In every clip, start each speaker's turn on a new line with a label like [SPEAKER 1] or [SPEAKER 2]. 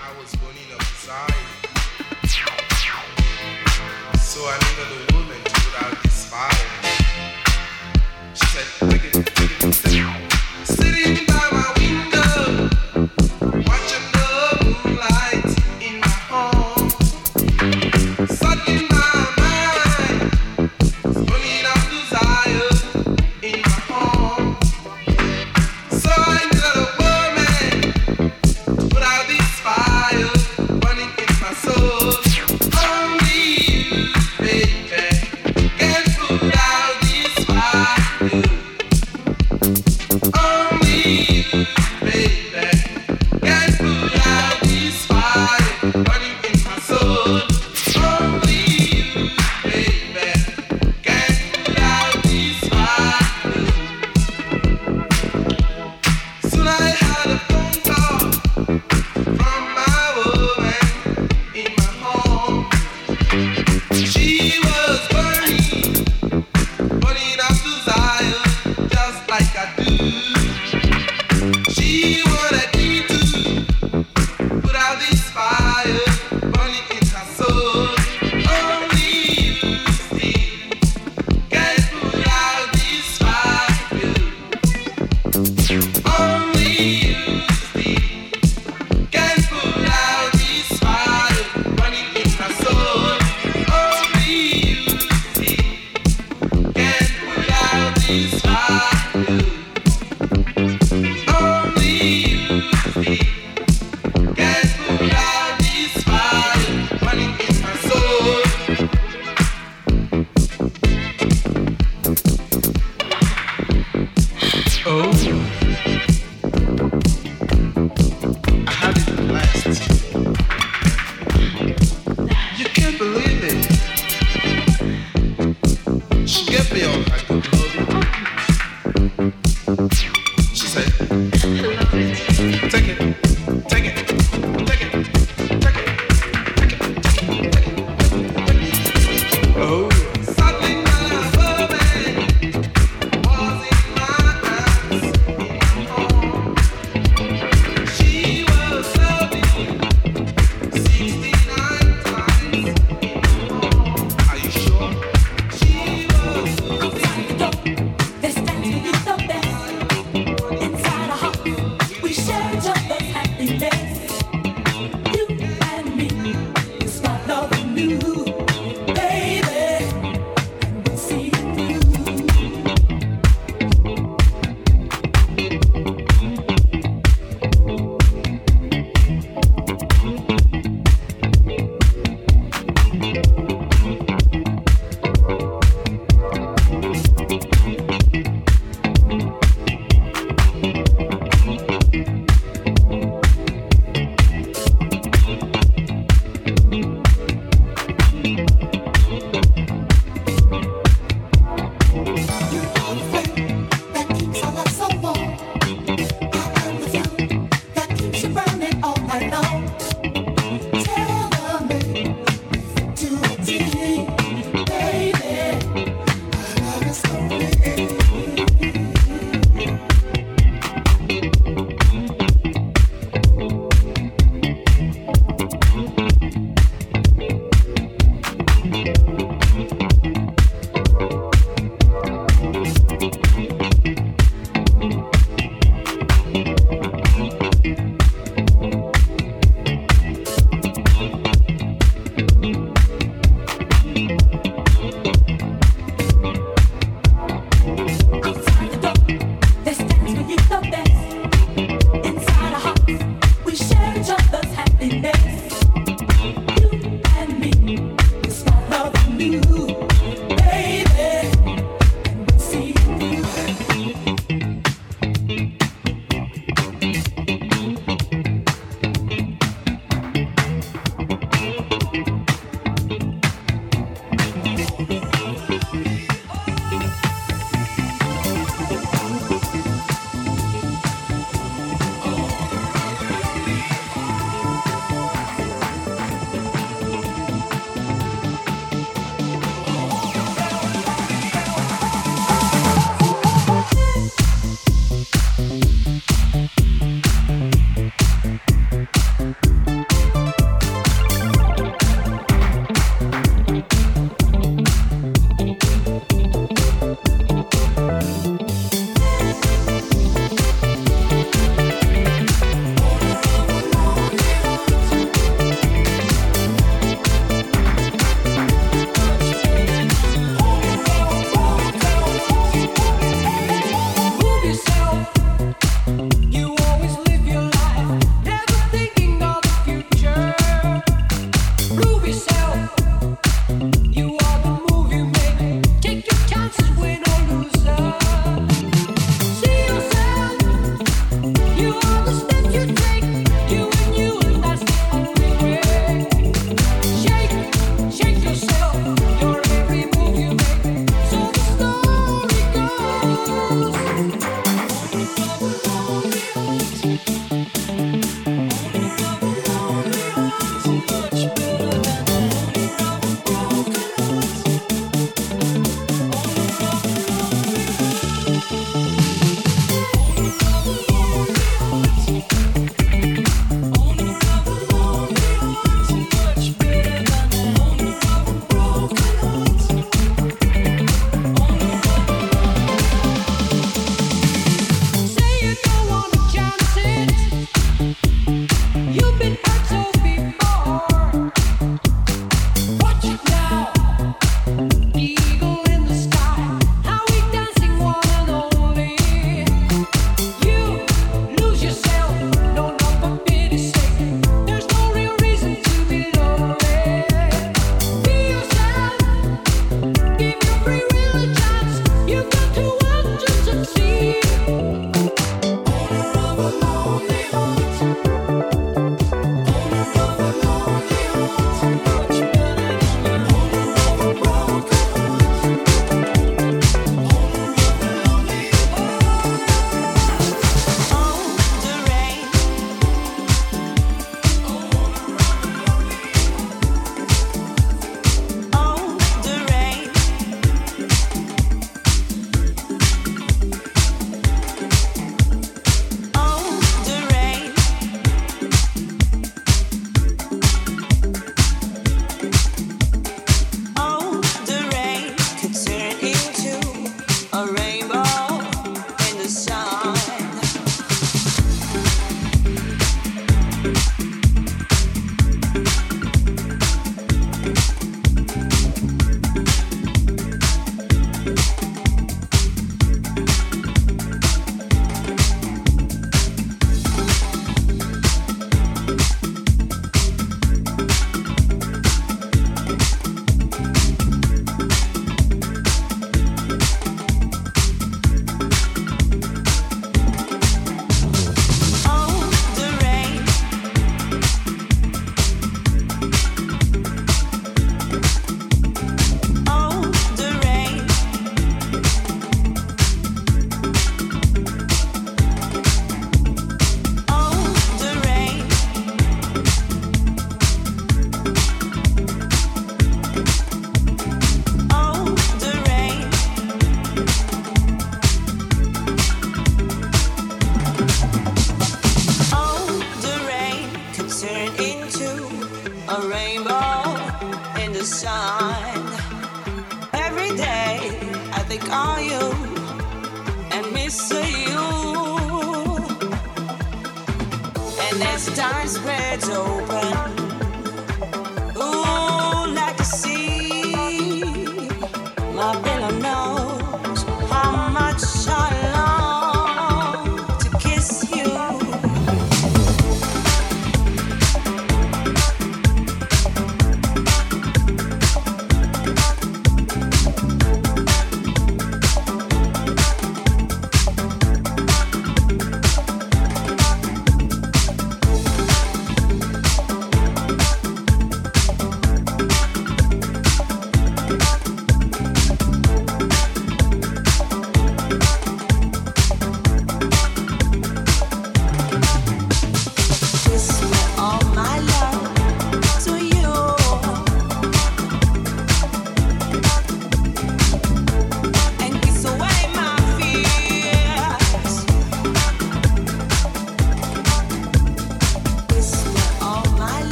[SPEAKER 1] I
[SPEAKER 2] was burning up
[SPEAKER 3] inside. So I needed to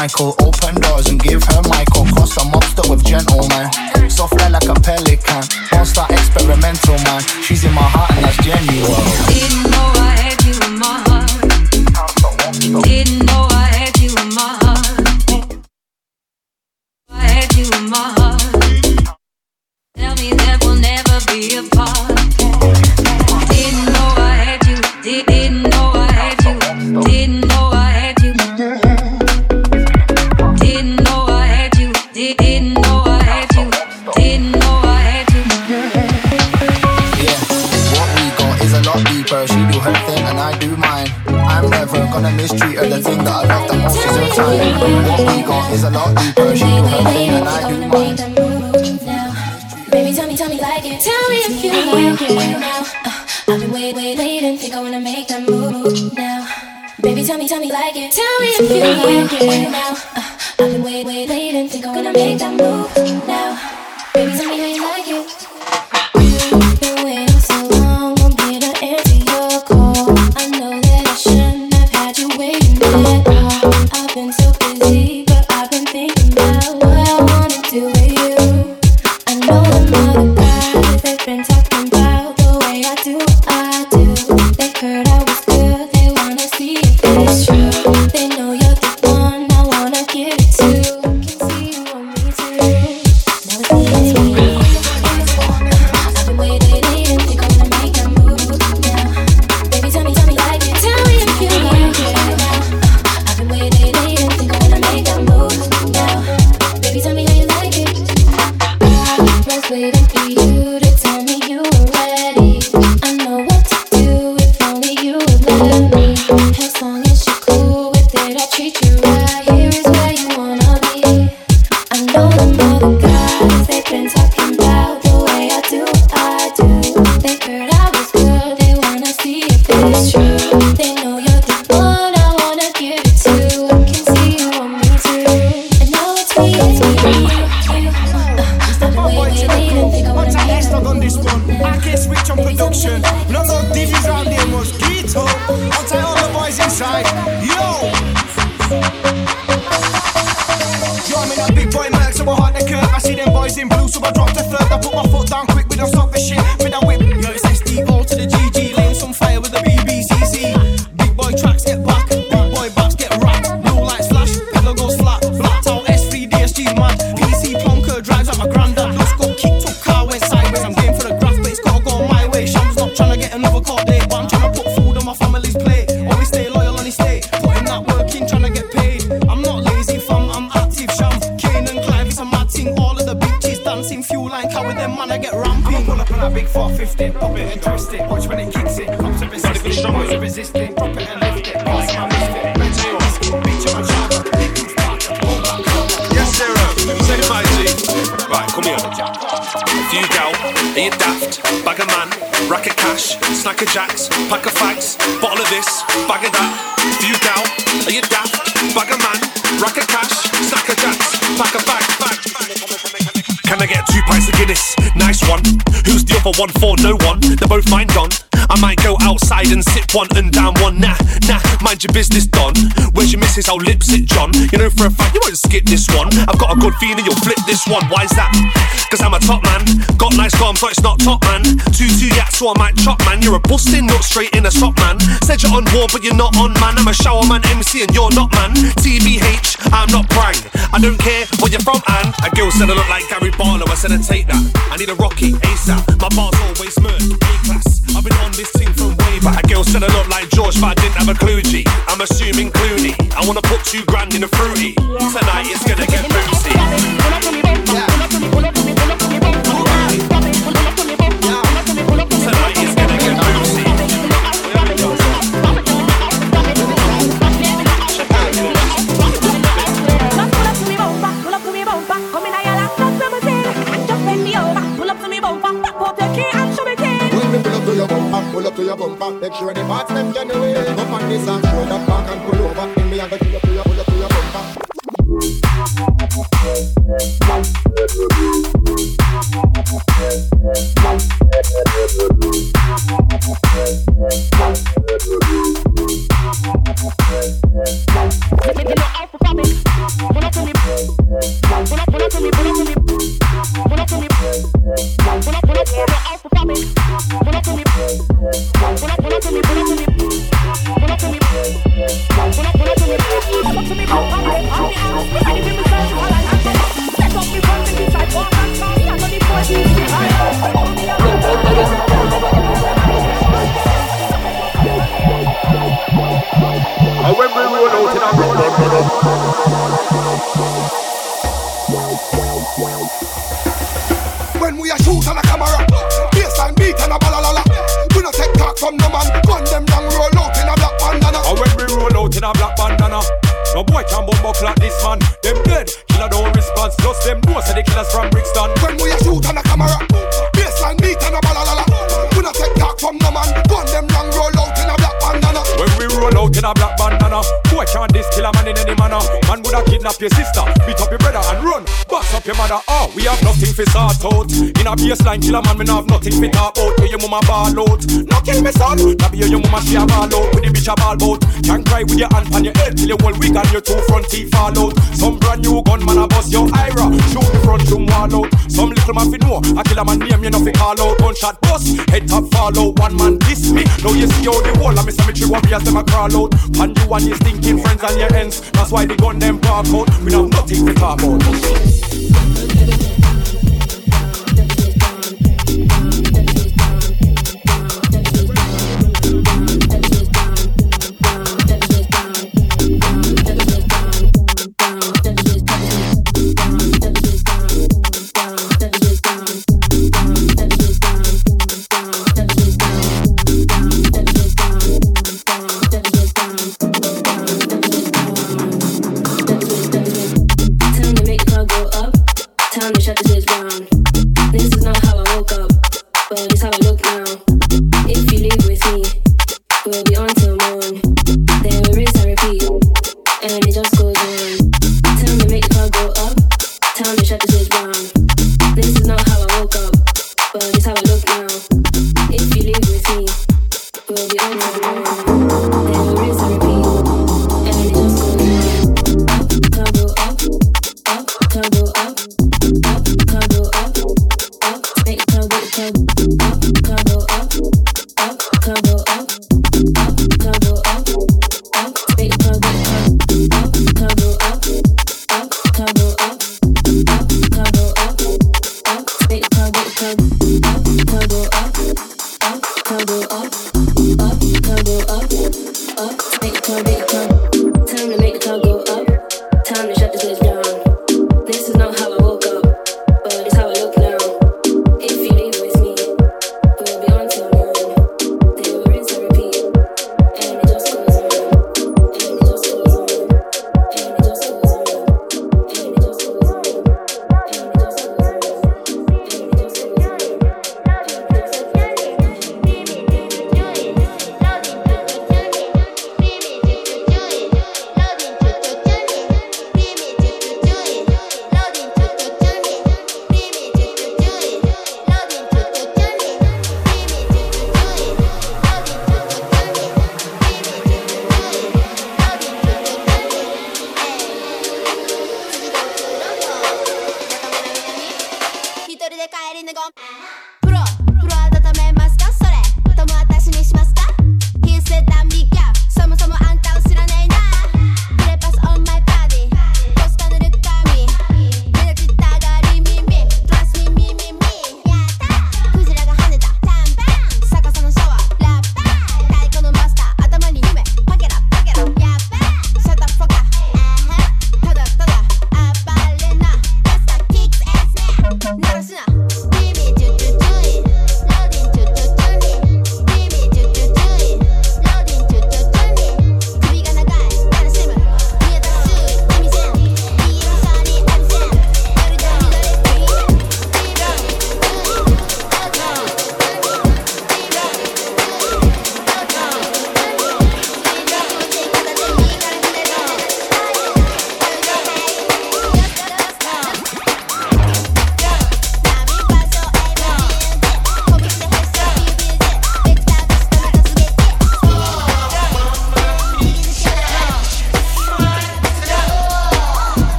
[SPEAKER 3] Michael open.
[SPEAKER 4] boys in blue, so I dropped a third. I put my foot down quick, we don't stop shit. With a whip, yo, it's SD all to
[SPEAKER 5] the G. one for no one. They're both mine gone. I might go outside and sip one and down one. Nah, nah, mind your business, Don this is how lips it, John. You know for a fact you won't skip this one. I've got a good feeling you'll flip this one. Why's that? Cause I'm a top man. Got nice arms, but it's not top man. Two two yak, so I might chop man. You're a busting, not straight in a sock man. Said you're on war, but you're not on man. I'm a shower man MC and you're not man. TBH, I'm not prang. I don't care where you're from, and a girl said I look like Gary Barlow. I said I take that. I need a Rocky ASAP. My bar's always murk, A class. I've been on this team from but a girl said I look like George, but I didn't have a clue G. I'm assuming Clooney. I wanna put two grand in a fruity. Tonight it's gonna get boozy.
[SPEAKER 6] bumper. Make sure the parts them genuine. Up on this and
[SPEAKER 7] a
[SPEAKER 8] baseline
[SPEAKER 7] Kill a man, me not have nothing fit talk out Hear your mama ball out. No kill me son. Now be your mama she a ball out With the bitch a ball out Can't cry with your hand on your head Till your whole wig and your two front teeth fall out. Some brand new gun man a bust your ira. Shoot the front room wall out. Some little man fi know A kill a man name you nothing fi call out. Gunshot bust Head top fall out. One man diss me. Now you see how the whole of me cemetery warriors them a crawl out. And you and your stinking friends and your ends. That's why the gun them bark out. We know nothing to talk about.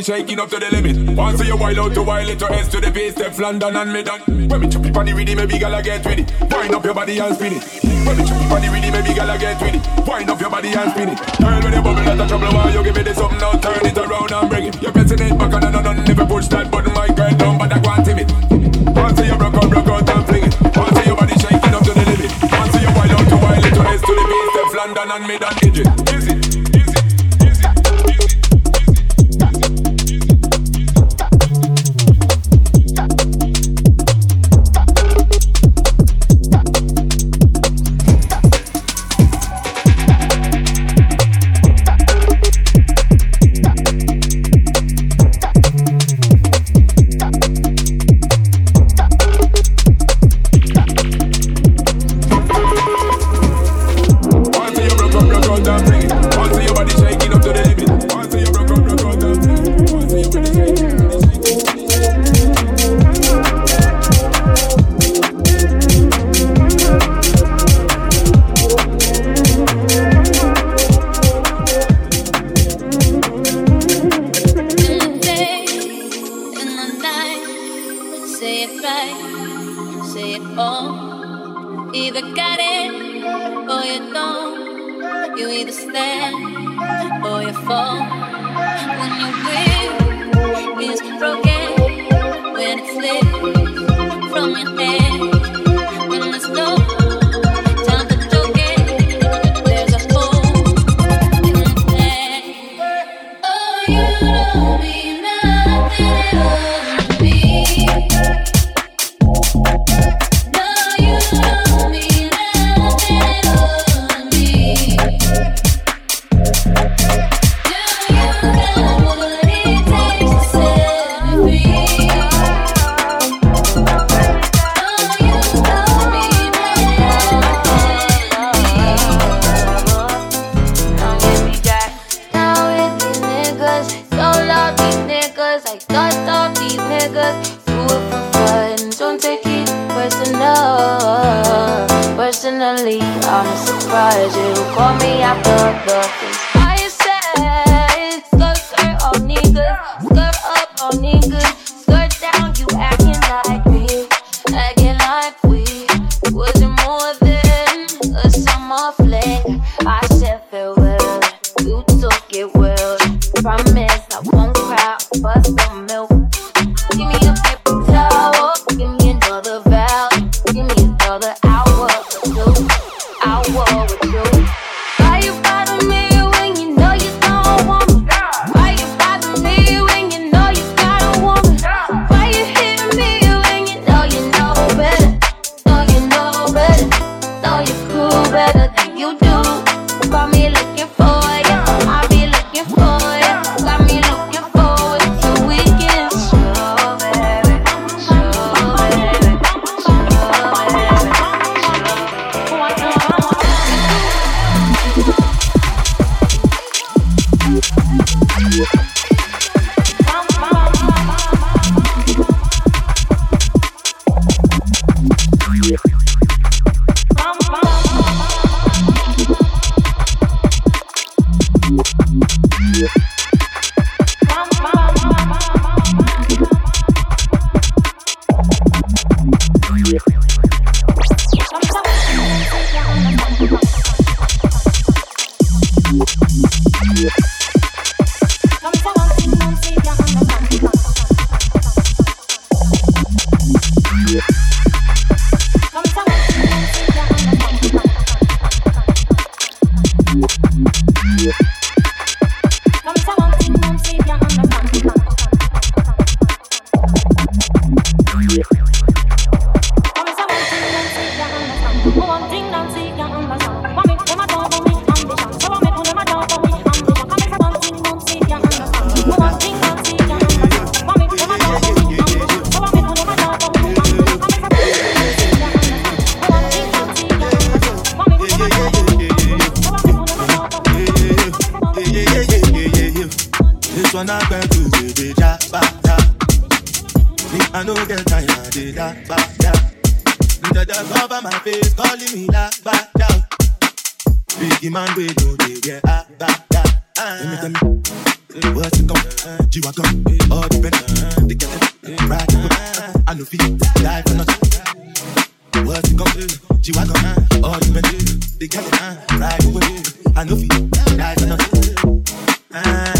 [SPEAKER 9] body shaking up to the limit. Once you wild out to wild it to S to the base, step London and me. When me chop your body with it, maybe gala get with it. Wind up your body and spin it. When me chop your body with it, maybe gala get with it. Wind up your body and spin it. Girl, when you bubble, out a trouble. Why you give me this something now? Turn it around and bring it. You're pressing it back on and on and never push that button. I
[SPEAKER 10] going to do the ja ba ja. Me I no get time I did da ba. Look at cover my face calling me la ba ja. Biggie man we know they get ah ba ja. Let me tell me what's it come? Eh, G wagon, all the pen, they get it right. I know feet die for nothing. What's it come? G wagon, eh, all the pen, they get it right away. I know feet die for nothing. Eh.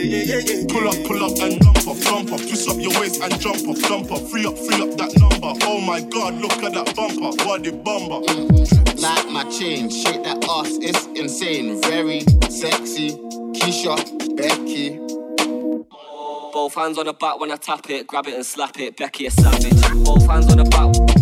[SPEAKER 11] Pull up, pull up and jump up, jump up. Twist up your waist and jump up, jump up. Free up, free up that number. Oh my god, look at that bumper. Body bumper.
[SPEAKER 12] Like my chain, shake that ass, it's insane. Very sexy. Keisha, Becky.
[SPEAKER 13] Both hands on the back when I tap it, grab it and slap it. Becky a savage. Both hands on the back.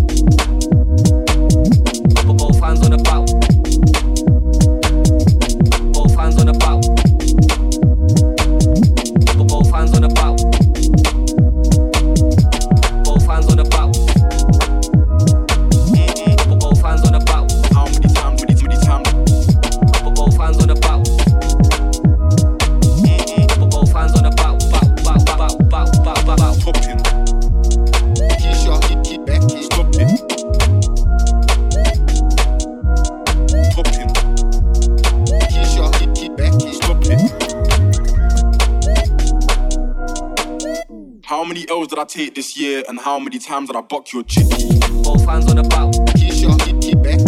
[SPEAKER 11] Many L's did I take this year and how many times did I buck your chicky?
[SPEAKER 13] Both hands on the back.
[SPEAKER 12] Keisha, Becky.